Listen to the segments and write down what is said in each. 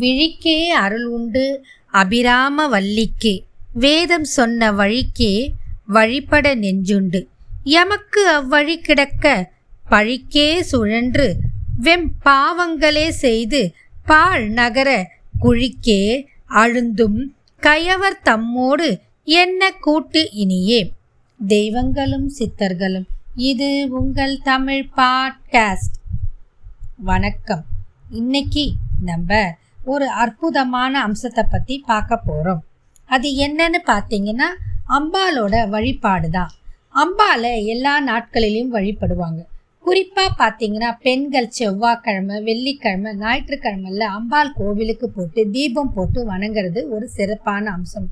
விழிக்கே அருள் உண்டு அபிராம வல்லிக்கே. வேதம் சொன்ன வழிக்கே வழிபட நெஞ்சுண்டு. எமக்கு அவ்வழி கிடக்க பழிக்கே சுழன்று வெம் பாவங்களே செய்து பாழ் நகர குழிக்கே அழுந்தும் கயவர் தம்மோடு என்ன கூட்டு இனியே. தெய்வங்களும் சித்தர்களும் இது உங்கள் தமிழ் பாட்காஸ்ட். வணக்கம். இன்னைக்கு நம்ம ஒரு அற்புதமான அம்சத்தை பற்றி பார்க்க போகிறோம் அது என்னன்னு பார்த்தீங்கன்னா அம்பாலோட வழிபாடு தான் அம்பாலை எல்லா நாட்களிலும் வழிபடுவாங்க. குறிப்பாக பார்த்தீங்கன்னா பெண்கள் செவ்வாய்க்கிழமை வெள்ளிக்கிழமை ஞாயிற்றுக்கிழமையில் அம்பாள் கோவிலுக்கு போட்டு தீபம் போட்டு வணங்குறது ஒரு சிறப்பான அம்சம்.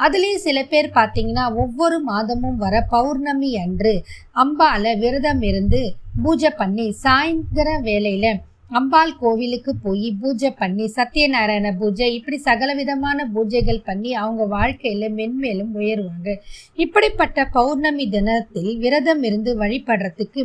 அதுலேயும் சில பேர் பார்த்தீங்கன்னா ஒவ்வொரு மாதமும் வர பௌர்ணமி அன்று அம்பால விரதம் இருந்து பூஜை பண்ணி சாயந்தர வேலையில் அம்பாள் கோவிலுக்கு போய் பூஜை பண்ணி சத்யநாராயண பூஜை இப்படி சகல விதமான பூஜைகள் பண்ணி அவங்க வாழ்க்கையில மென்மேலும் உயருவாங்க. இப்படிப்பட்ட பௌர்ணமி தினத்தில் விரதம் இருந்து வழிபடுறதுக்கு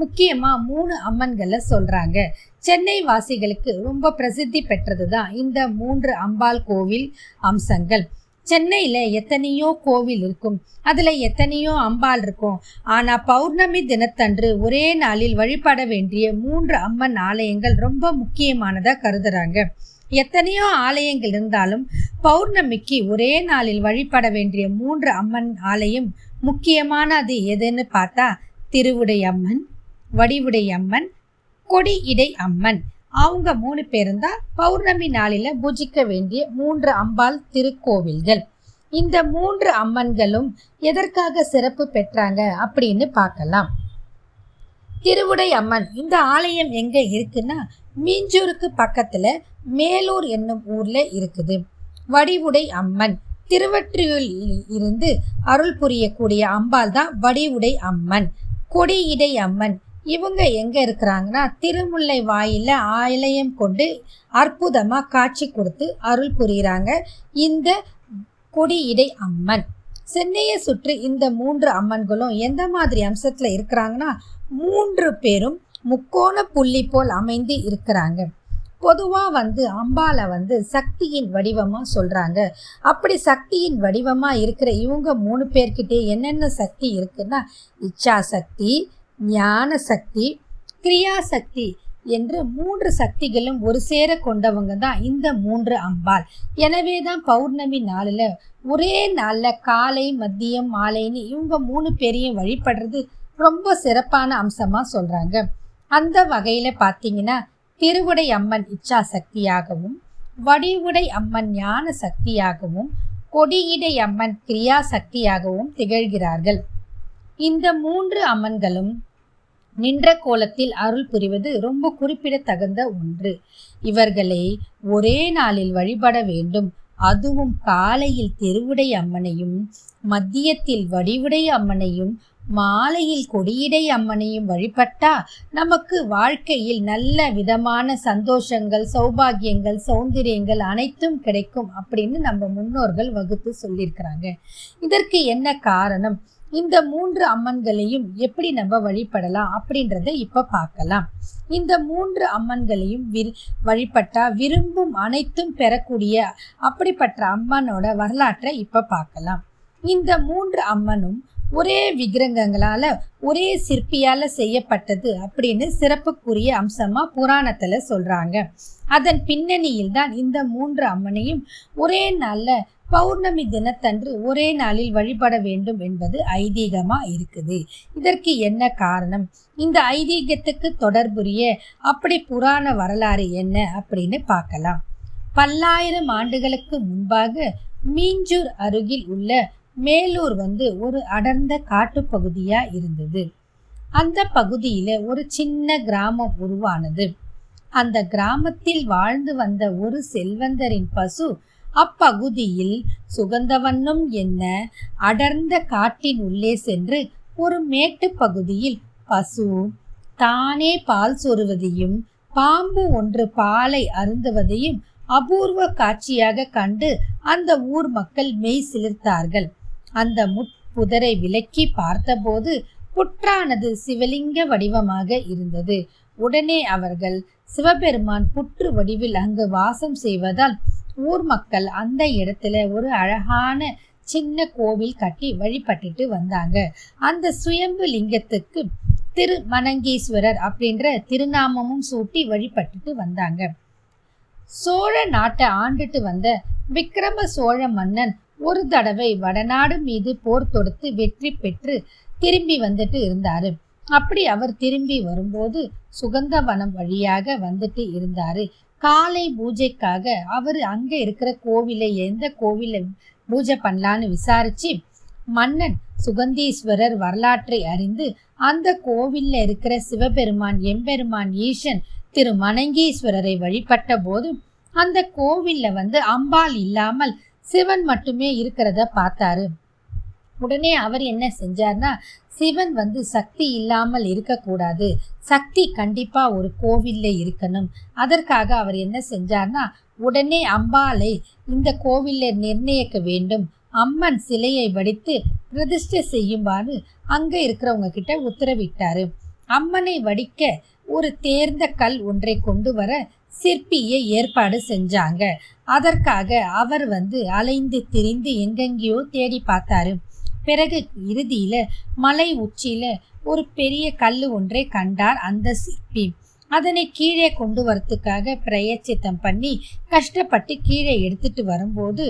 முக்கியமா மூணு அம்மன்களை சொல்றாங்க. சென்னை வாசிகளுக்கு ரொம்ப பிரசித்தி பெற்றது தான் இந்த மூன்று அம்பாள் கோவில் அம்சங்கள். சென்னையில் எத்தனையோ கோவில் இருக்கும். அதில் எத்தனையோ அம்பாள் இருக்கும். ஆனால் பௌர்ணமி தினத்தன்று ஒரே நாளில் வழிபட வேண்டிய மூன்று அம்மன் ஆலயங்கள் ரொம்ப முக்கியமானதாக கருதுறாங்க. எத்தனையோ ஆலயங்கள் இருந்தாலும் பௌர்ணமிக்கு ஒரே நாளில் வழிபட வேண்டிய மூன்று அம்மன் ஆலயம் முக்கியமானது எதுன்னு பார்த்தா திருவுடை அம்மன் வடிவுடை அம்மன் கொடி இடை அம்மன். அவங்க மூணு பேரும் தான் பௌர்ணமி நாளில் பூஜிக்க வேண்டிய மூன்று அம்பாள் திருக்கோவில்கள். இந்த மூன்று அம்மன்களும் எதற்காக சிறப்பு பெற்றாங்க அப்படின்னு பார்க்கலாம். திருவுடை அம்மன் இந்த ஆலயம் எங்கே இருக்குன்னா மீஞ்சூருக்கு பக்கத்தில் மேலூர் என்னும் ஊரில் இருக்குது. வடிவுடை அம்மன் திருவற்றியூரில் இருந்து அருள் புரியக்கூடிய அம்பாள் தான் வடிவுடை அம்மன். கொடியிடை அம்மன் இவங்க எங்க இருக்கிறாங்கன்னா திருமுல்லை வாயில ஆலயம் கொண்டு அற்புதமா காட்சி கொடுத்து அருள் புரிகிறாங்க இந்த கொடியிடை அம்மன். சென்னையை சுற்றி இந்த மூன்று அம்மன்களும் எந்த மாதிரி அம்சத்துல இருக்கிறாங்கன்னா மூன்று பேரும் முக்கோண புள்ளி போல் அமைந்து இருக்கிறாங்க. பொதுவாக வந்து அம்பாலை வந்து சக்தியின் வடிவமாக சொல்கிறாங்க அப்படி சக்தியின் வடிவமாக இருக்கிற இவங்க மூணு பேர்கிட்டே என்னென்ன சக்தி இருக்குன்னா இச்சா சக்தி ஞான சக்தி கிரியாசக்தி என்று மூன்று சக்திகளும் ஒரு சேர கொண்டவங்க தான் இந்த மூன்று அம்பாள். எனவே தான் பௌர்ணமி நாளில் ஒரே நாளில் காலை மதியம் மாலைன்னு இவங்க மூணு பேரையும் வழிபடுறது ரொம்ப சிறப்பான அம்சமாக சொல்கிறாங்க அந்த வகையில் பார்த்தீங்கன்னா திருவுடை அம்மன் இச்சா சக்தியாகவும் வடிவுடை அம்மன் ஞான சக்தியாகவும் கொடியிடை அம்மன் கிரியா சக்தியாகவும் திகழ்கிறார்கள். இந்த மூன்று அம்மன்களும் நின்ற கோலத்தில் அருள் புரிவது ரொம்ப குறிப்பிடத்தகுந்த ஒன்று. இவர்களை ஒரே நாளில் வழிபட வேண்டும். அதுவும் காலையில் தெருவுடை அம்மனையும் மத்தியத்தில் வடிவுடை அம்மனையும் மாலையில் கொடியிடை அம்மனையும் வழிபட்டா நமக்கு வாழ்க்கையில் நல்ல விதமான சந்தோஷங்கள் சௌபாகியங்கள் சௌந்தரியங்கள் அனைத்தும் கிடைக்கும் அப்படின்னு நம்ம முன்னோர்கள் வகுத்து சொல்லியிருக்கிறாங்க. இதற்கு என்ன காரணம்? இந்த மூன்று அம்மன்களையும் எப்படி நம்ம வழிபடலாம் அப்படின்றத இப்ப பார்க்கலாம். இந்த மூன்று அம்மன்களையும் விரு வழிபட்டா விரும்பும் அனைத்தும் பெறக்கூடிய அப்படிப்பட்ட அம்மனோட வரலாற்றை இப்ப பார்க்கலாம். இந்த மூன்று அம்மனும் ஒரே விக்கிரகங்களால ஒரே சிற்பியால செய்யப்பட்டது அப்படின்னு சிறப்புக்குரிய அம்சமா புராணத்துல சொல்றாங்க. அதன் பின்னணியில் தான் இந்த மூன்று அம்மனையும் ஒரே நாள்ல பௌர்ணமி தினத்தன்று ஒரே நாளில் வழிபட வேண்டும் என்பது ஐதீகமா இருக்குது. இதற்கு என்ன காரணம்? இந்த ஐதீகத்துக்கு தொடர்புரிய அப்படி புராண வரலாறு என்ன அப்படின்னு பார்க்கலாம். பல்லாயிரம் ஆண்டுகளுக்கு முன்பாக மீஞ்சூர் அருகில் உள்ள மேலூர் வந்து ஒரு அடர்ந்த காட்டுப்பகுதியா இருந்தது. அந்த பகுதியில ஒரு சின்ன கிராமம் உருவானது. அந்த கிராமத்தில் வாழ்ந்து வந்த ஒரு செல்வந்தரின் பசு அப்பகுதியில் சுகந்தவண்ணம் என்ன? அடர்ந்த காட்டின் உள்ளே சென்று ஒரு மேட்டு பகுதியில் பசு தானே பால் சொருவதையும் பாம்பு ஒன்று பாலை அருந்துவதையும் அபூர்வ காட்சியாக கண்டு அந்த ஊர் மக்கள் மெய் சிலிர்த்தார்கள். அந்த முட்புதரை விலக்கி பார்த்தபோது புற்றானது சிவலிங்க வடிவமாக இருந்தது. உடனே அவர்கள் சிவபெருமான் புற்று வடிவில் அங்கு வாசம் செய்வதால் ஊர் மக்கள் அந்த இடத்துல ஒரு அழகான சின்ன கோவில் கட்டி வழிபட்டுட்டு வந்தாங்க. அந்த சுயம்பு லிங்கத்துக்கு திருமணங்கீஸ்வரர் அப்படின்ற திருநாமமும் சூட்டி வழிபட்டுட்டு வந்தாங்க. சோழ நாட்டை ஆண்டுட்டு வந்த விக்ரம சோழ மன்னன் ஒரு தடவை வடநாடு மீது போர் தொடுத்து வெற்றி பெற்று திரும்பி வந்துட்டு இருந்தாரு. அப்படி அவர் திரும்பி வரும்போது சுகந்தவனம் வழியாக வந்துட்டு இருந்தாரு. காலை பூஜைக்காக அவர் அங்கே இருக்கிற கோவிலை எந்த கோவிலை பூஜை பண்ணலான்னு விசாரிச்சு மன்னன் சுகந்தீஸ்வரர் வரலாற்றை அறிந்து அந்த கோவிலில் இருக்கிற சிவபெருமான் எம்பெருமான் ஈசன் திரு மணங்கீஸ்வரரை வழிபட்ட போது அந்த கோவில்ல வந்து அம்பாள் இல்லாமல் சிவன் மட்டுமே இருக்கிறத பார்த்தாரு. உடனே அவர் என்ன செஞ்சார்னா சிவன் வந்து சக்தி இல்லாமல் இருக்கக்கூடாது. சக்தி கண்டிப்பாக ஒரு கோவில்ல இருக்கணும். அதற்காக அவர் என்ன செஞ்சார்னா உடனே அம்பாளை இந்த கோவிலில் நிர்ணயிக்க வேண்டும். அம்மன் சிலையை வடித்து பிரதிஷ்டை செய்யுமாறு அங்கே இருக்கிறவங்க கிட்ட உத்தரவிட்டாரு. அம்மனை வடிக்க ஒரு தேர்ந்த கல் ஒன்றை கொண்டு வர சிற்பியை ஏற்பாடு செஞ்சாங்க. அதற்காக அவர் வந்து அலைந்து திரிந்து எங்கெங்கேயோ தேடி பார்த்தாரு. பிறகு இறுதியில மலை உச்சியில ஒரு பெரிய கல் ஒன்றை கண்டார் அந்த சிற்பி. அதனை கீழே கொண்டு வரத்துக்காக பிரயச்சித்தம் பண்ணி கஷ்டப்பட்டு கீழே எடுத்துட்டு வரும்போது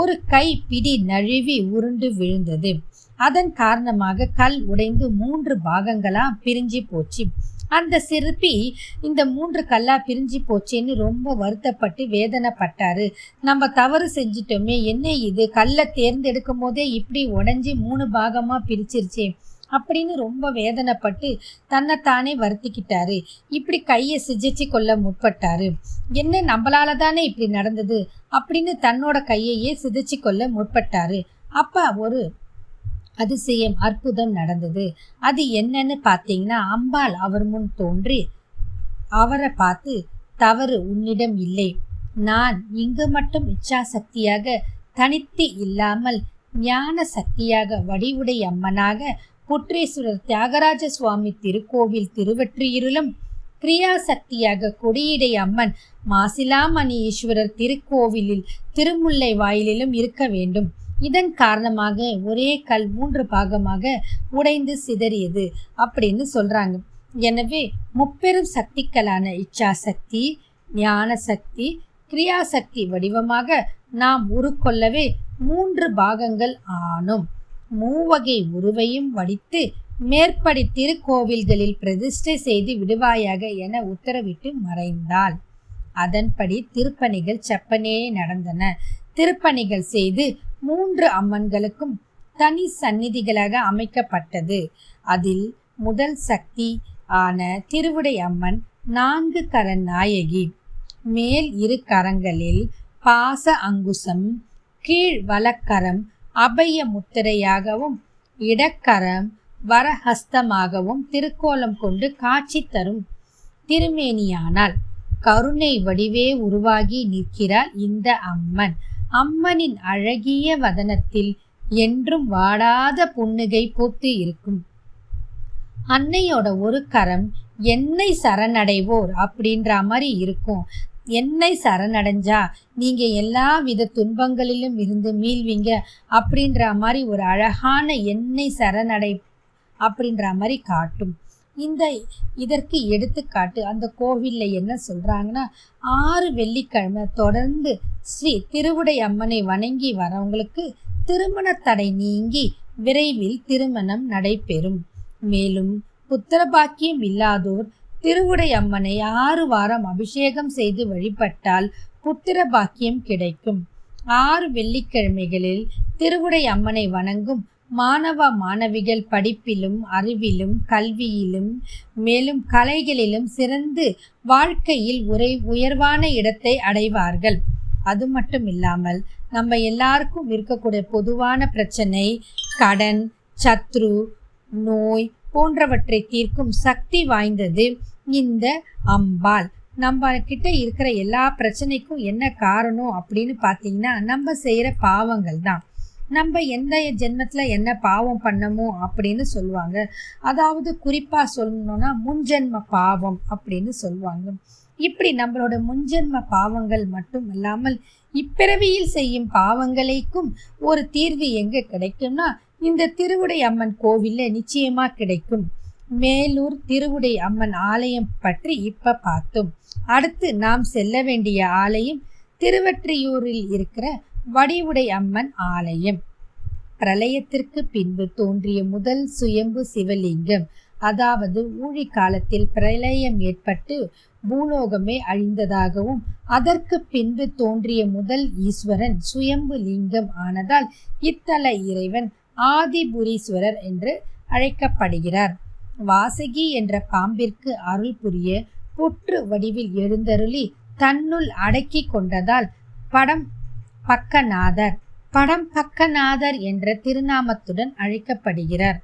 ஒரு கை பிடி நழுவி உருண்டு விழுந்தது. அதன் காரணமாக கல் உடைந்து மூன்று பாகங்களா பிரிஞ்சு போச்சு. அந்த சிற்பி இந்த மூன்று கல்லா பிரிஞ்சு போச்சேன்னு ரொம்ப வருத்தப்பட்டு வேதனைப்பட்டாரு. நம்ம தவறு செஞ்சிட்டோமே என்ன இது? கல்லை தேர்ந்தெடுக்கும் போதே இப்படி உடஞ்சி மூணு பாகமா பிரிச்சிருச்சே அப்படின்னு ரொம்ப வேதனைப்பட்டு தன்னைத்தானே வருத்திக்கிட்டாரு. இப்படி கையை சிஜிச்சு கொள்ள முற்பட்டாரு. என்ன நம்மளால தானே இப்படி நடந்தது? அப்படின்னு தன்னோட கையையே சிதைச்சு கொள்ள முற்பட்டாரு. அப்ப ஒரு அதிசயம் அற்புதம் நடந்தது. அது என்னன்னு பார்த்தீங்கன்னா அம்பாள் அவர் முன் தோன்றி அவரை பார்த்து தவறு உன்னிடம் இல்லை. நான் இங்கு மட்டும் இச்சா சக்தியாக தனித்து இல்லாமல் ஞான சக்தியாக வடிவுடை அம்மனாக புற்றேஸ்வரர் தியாகராஜ சுவாமி திருக்கோவில் திருவற்றியிருளும் கிரியா சக்தியாக கொடியிடை அம்மன் மாசிலாமணி ஈஸ்வரர் திருக்கோவிலில் திருமுல்லை வாயிலிலும் இருக்க வேண்டும். இதன் காரணமாக ஒரே கல் மூன்று பாகமாக உடைந்து சிதறியது அப்படின்னு சொல்றாங்க. எனவே முப்பெரும் சக்திகளான இச்சா சக்தி ஞான சக்தி கிரியாசக்தி வடிவமாக நாம் உருக்கொள்ளவே மூன்று பாகங்கள் ஆனும். மூவகை உருவையும் வடித்து மேற்படி திருக்கோவில்களில் பிரதிஷ்டை செய்து விடுவாயாக என உத்தரவிட்டு மறைந்தாள். அதன்படி திருப்பணிகள் செப்பனே நடந்தன. திருப்பணிகள் செய்து மூன்று அம்மன்களுக்கும் தனி சந்நிதிகளாக அமைக்கப்பட்டது. அதில் முதல் சக்தி ஆன திருவுடை அம்மன் நான்கு கரன் நாயகி. மேல் இரு கரங்களில் பாச அங்குசம் கீழ் வலக்கரம் அபய முத்திரையாகவும் இடக்கரம் வரஹஸ்தமாகவும் திருக்கோலம் கொண்டு காட்சி தரும் திருமேனியானால் கருணை வடிவே உருவாகி நிற்கிறார் இந்த அம்மன். அம்மனின் அழகிய வதனத்தில் என்றும் வாடாத புன்னுகை பூத்து இருக்கும். அன்னையோட ஒரு கரம் என்னை சரணடைவோர் அப்படின்ற மாதிரி இருக்கும். என்னை சரணடைஞ்சா நீங்க எல்லா வித துன்பங்களிலும் இருந்து மீள்வீங்க அப்படின்ற மாதிரி ஒரு அழகான என்னை சரணடை அப்படின்ற மாதிரி காட்டும். இந்த இதற்கு எடுத்துக்காட்டு அந்த கோவில்ல என்ன சொல்றாங்கன்னா ஆறு வெள்ளிக்கிழமை தொடர்ந்து ஸ்ரீ திருவுடை அம்மனை வணங்கி வரவங்களுக்கு திருமண தடை நீங்கி விரைவில் திருமணம் நடைபெறும். மேலும் புத்திரபாக்கியம் இல்லாதோர் திருவுடை அம்மனை ஆறு வாரம் அபிஷேகம் செய்து வழிபட்டால் புத்திர பாக்கியம் கிடைக்கும். ஆறு வெள்ளிக்கிழமைகளில் திருவுடை அம்மனை வணங்கும் மாணவ மாணவிகள் படிப்பிலும் அறிவிலும் கல்வியிலும் மேலும் கலைகளிலும் சிறந்து வாழ்க்கையில் உரை உயர்வான இடத்தை அடைவார்கள். அது மட்டும் இல்லாமல் நம்ம எல்லாருக்கும் இருக்கக்கூடிய பொதுவான பிரச்சனை கடன் சத்ரு நோய் போன்றவற்றை தீர்க்கும் சக்தி வாய்ந்தது இந்த அம்பாள். நம்ம கிட்ட இருக்கிற எல்லா பிரச்சனைக்கும் என்ன காரணம் அப்படின்னு பார்த்தீங்கன்னா நம்ம செய்கிற பாவங்கள் தான். நம்ம எந்த ஜென்மத்தில் என்ன பாவம் பண்ணமோ அப்படின்னு சொல்லுவாங்க. அதாவது குறிப்பாக சொல்லணும்னா முன்ஜென்ம பாவம் அப்படின்னு சொல்லுவாங்க. இப்படி நம்மளோட முன்ஜென்ம பாவங்கள் மட்டும் இல்லாமல் இப்பிறவியில் செய்யும் பாவங்களுக்கும் ஒரு தீர்வு எங்கே கிடைக்கும்னா இந்த திருவுடை அம்மன் கோவில்ல நிச்சயமாக கிடைக்கும். மேலூர் திருவுடை அம்மன் ஆலயம் பற்றி இப்போ பார்த்தோம். அடுத்து நாம் செல்ல வேண்டிய ஆலயம் திருவற்றியூரில் இருக்கிற வடிவுடை அம்மன் ஆலயம். பிரளயத்திற்கு பின்பு தோன்றிய முதல் சுயம்பு சிவலிங்கம். அதாவது ஊழி காலத்தில் பிரளயம் ஏற்பட்டு பூலோகமே அழிந்ததாகவும் அதற்கு பின்பு தோன்றிய முதல் ஈஸ்வரன் சுயம்பு லிங்கம் ஆனதால் இத்தல இறைவன் ஆதிபுரீஸ்வரர் என்று அழைக்கப்படுகிறார். வாசகி என்ற பாம்பிற்கு அருள் புரிய புற்று வடிவில் எழுந்தருளி தன்னுள் அடக்கி கொண்டதால் படம் பக்கநாதர். படம் பக்கநாதர் என்ற திருநாமத்துடன் அழைக்கப்படுகிறார்.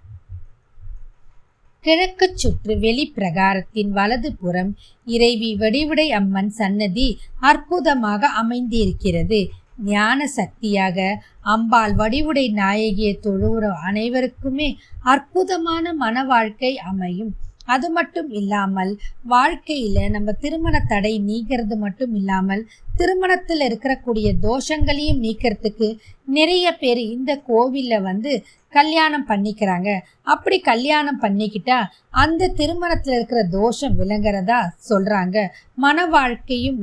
கிழக்கு சுற்று வெளிப்பிரகாரத்தின் வலது புறம் இறைவி வடிவுடை அம்மன் சன்னதி அற்புதமாக அமைந்திருக்கிறது. ஞான சக்தியாக அம்பாள் வடிவுடை நாயகியை தொழுகிற அனைவருக்குமே அற்புதமான மன வாழ்க்கை அமையும். அது மட்டும் இல்லாமல் வாழ்க்கையில் நம்ம திருமண தடை நீக்கிறது மட்டும் இல்லாமல் திருமணத்தில் இருக்கக்கூடிய தோஷங்களையும் நீக்கிறதுக்கு நிறைய பேர் இந்த கோவில்ல வந்து கல்யாணம் பண்ணிக்கிறாங்க. அப்படி கல்யாணம் பண்ணிக்கிட்டா அந்த திருமணத்தில் இருக்கிற தோஷம் விளங்குறதா சொல்கிறாங்க மன வாழ்க்கையும்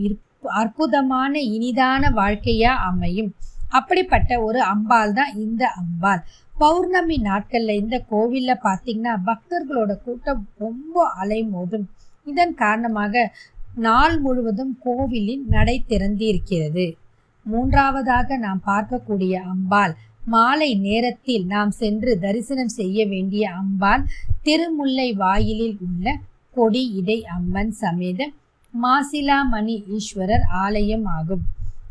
அற்புதமான இனிதான வாழ்க்கையாக அமையும். அப்படிப்பட்ட ஒரு அம்பாள் தான் இந்த அம்பாள். பௌர்ணமி நாட்களில் இந்த கோவிலில் பார்த்தீங்கன்னா பக்தர்களோட கூட்டம் ரொம்ப அலைமோதும். இதன் காரணமாக நாள் முழுவதும் கோவிலின் நடை திறந்திருக்கிறது. மூன்றாவதாக நாம் பார்க்கக்கூடிய அம்பாள் மாலை நேரத்தில் நாம் சென்று தரிசனம் செய்ய வேண்டிய அம்பாள் திருமுல்லை வாயிலில் உள்ள கொடி இடை அம்மன் சமேத மாசிலாமணி ஈஸ்வரர் ஆலயம் ஆகும்.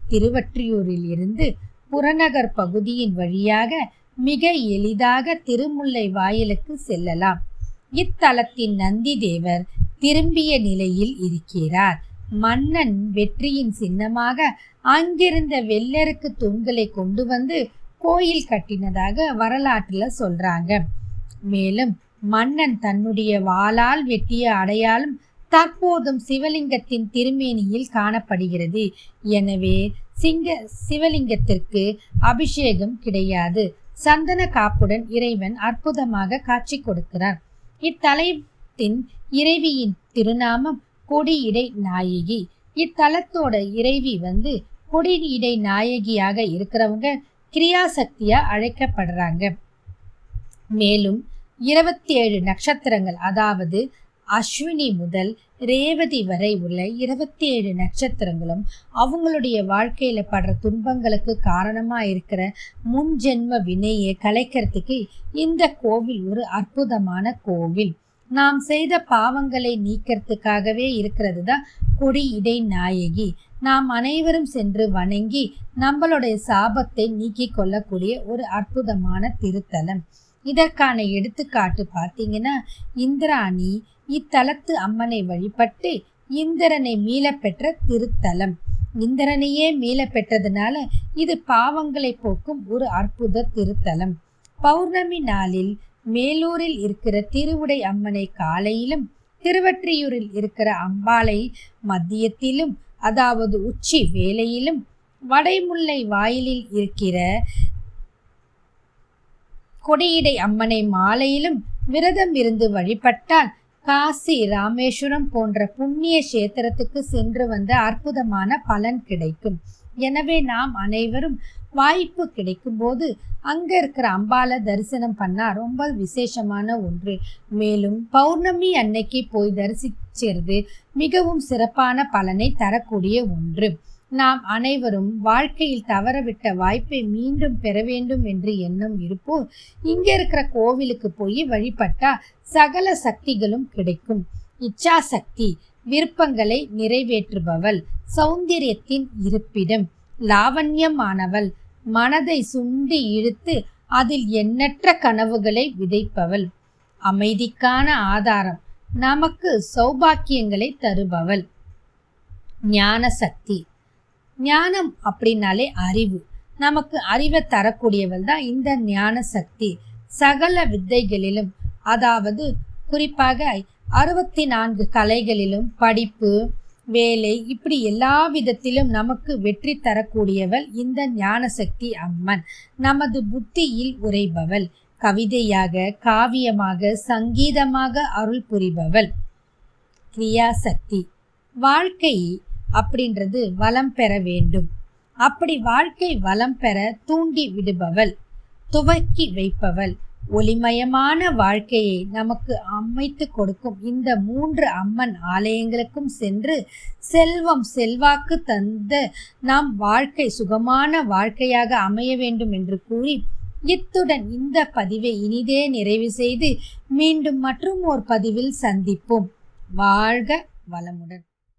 திருவற்றியூரில் இருந்து புறநகர் பகுதியின் வழியாக மிக எளிதாக திருமுல்லை வாயிலுக்கு செல்லலாம். இத்தலத்தின் நந்தி தேவர் திரும்பிய நிலையில் இருக்கிறார். மன்னன் வெற்றியின் சின்னமாக அங்கிருந்த வெள்ளருக்கு தூண்களை கொண்டு வந்து கோயில் கட்டினதாக வரலாற்றுல சொல்றாங்க. மேலும் மன்னன் தன்னுடைய வாளால் வெட்டிய அடையாளம் தற்போதும் சிவலிங்கத்தின் திருமேனியில் காணப்படுகிறது. எனவே சிங்க சிவலிங்கத்திற்கு அபிஷேகம் கிடையாது. சந்தன காப்புடன் இறைவன் அற்புதமாக காட்சி கொடுக்கிறார். இத்தலத்தின் இறைவியின் திருநாமம் கொடியிடை நாயகி. இத்தலத்தோட இறைவி வந்து கொடியிடை நாயகியாக இருக்கிறவங்க கிரியாசக்தியா அழைக்கப்படுறாங்க. மேலும் இருபத்தி ஏழு நட்சத்திரங்கள் அதாவது அஸ்வினி முதல் ரேவதி வரை உள்ள இருபத்தி ஏழு நட்சத்திரங்களும் அவங்களுடைய வாழ்க்கையில படுற துன்பங்களுக்கு காரணமா இருக்கிற முன் ஜென்ம வினையை கலைக்கிறதுக்கு இந்த கோவில் ஒரு அற்புதமான கோவில். நாம் செய்த பாவங்களை நீக்கிறதுக்காகவே இருக்கிறது தான் கொடி இடை நாயகி. நாம் அனைவரும் சென்று வணங்கி நம்மளுடைய சாபத்தை நீக்கி கொள்ளக்கூடிய ஒரு அற்புதமான திருத்தலம். இதற்கான எடுத்துக்காட்டு பார்த்தீங்கன்னா இந்திராணி இத்தலத்து அம்மனை வழிபட்டு இந்திரனை மீள பெற்ற திருத்தலம். இந்திரனையே மீள பெற்றதுனால இது பாவங்களை போக்கும் ஒரு அற்புத திருத்தலம். பௌர்ணமி நாளில் மேலூரில் இருக்கிற திருவுடை அம்மனை காலையிலும் திருவற்றியூரில் இருக்கிற அம்பாளை மத்தியத்திலும் அதாவது உச்சி வேலையிலும் வடைமுல்லை வாயிலில் இருக்கிற கொடியிடை அம்மனை மாலையிலும் விரதம் இருந்து வழிபட்டால் காசி ராமேஸ்வரம் போன்ற புண்ணிய கஷேத்திரத்துக்கு சென்று வந்த அற்புதமான பலன் கிடைக்கும். எனவே நாம் அனைவரும் வாய்ப்பு கிடைக்கும் போது இருக்கிற அம்பாலை தரிசனம் பண்ணால் ரொம்ப விசேஷமான ஒன்று. மேலும் பௌர்ணமி அன்னைக்கு போய் தரிசிச்சிருது மிகவும் சிறப்பான பலனை தரக்கூடிய ஒன்று. நாம் அனைவரும் வாழ்க்கையில் தவறவிட்ட வாய்ப்பை மீண்டும் பெற வேண்டும் என்று எண்ணம் இருப்போம். இங்கே இருக்கிற கோவிலுக்கு போய் வழிபட்டா சகல சக்திகளும் கிடைக்கும். இச்சா சக்தி விருப்பங்களை நிறைவேற்றுபவள் சௌந்தரியத்தின் இருப்பிடம் லாவண்யமானவள் மனதை சுண்டி இழுத்து அதில் எண்ணற்ற கனவுகளை விதைப்பவள். அமைதிக்கான ஆதாரம் நமக்கு சௌபாக்கியங்களை தருபவள். ஞான சக்தி ஞானம் அப்படின்னாலே அறிவு. நமக்கு அறிவை தரக்கூடியவள் தான் இந்த ஞான சக்தி. சகல வித்தைகளிலும் அதாவது குறிப்பாக அறுபத்தி நான்கு கலைகளிலும் படிப்பு வேலை இப்படி எல்லா விதத்திலும் நமக்கு வெற்றி தரக்கூடியவள் இந்த ஞானசக்தி அம்மன். நமது புத்தியில் உரைபவள் கவிதையாக காவியமாக சங்கீதமாக அருள் புரிபவள். கிரியாசக்தி. வாழ்க்கை அப்படின்றது வளம் பெற வேண்டும். அப்படி வாழ்க்கை வளம் பெற தூண்டி விடுபவள் துவக்கி வைப்பவள் ஒளிமயமான வாழ்க்கையை நமக்கு அமைத்து கொடுக்கும் இந்த மூன்று அம்மன் ஆலயங்களுக்கும் சென்று செல்வம் செல்வாக்கு தந்த நாம் வாழ்க்கை சுகமான வாழ்க்கையாக அமைய வேண்டும் என்று கூறி இத்துடன் இந்த பதிவை இனிதே நிறைவு செய்து மீண்டும் மற்றும் ஒரு பதிவில் சந்திப்போம். வாழ்க வளமுடன்.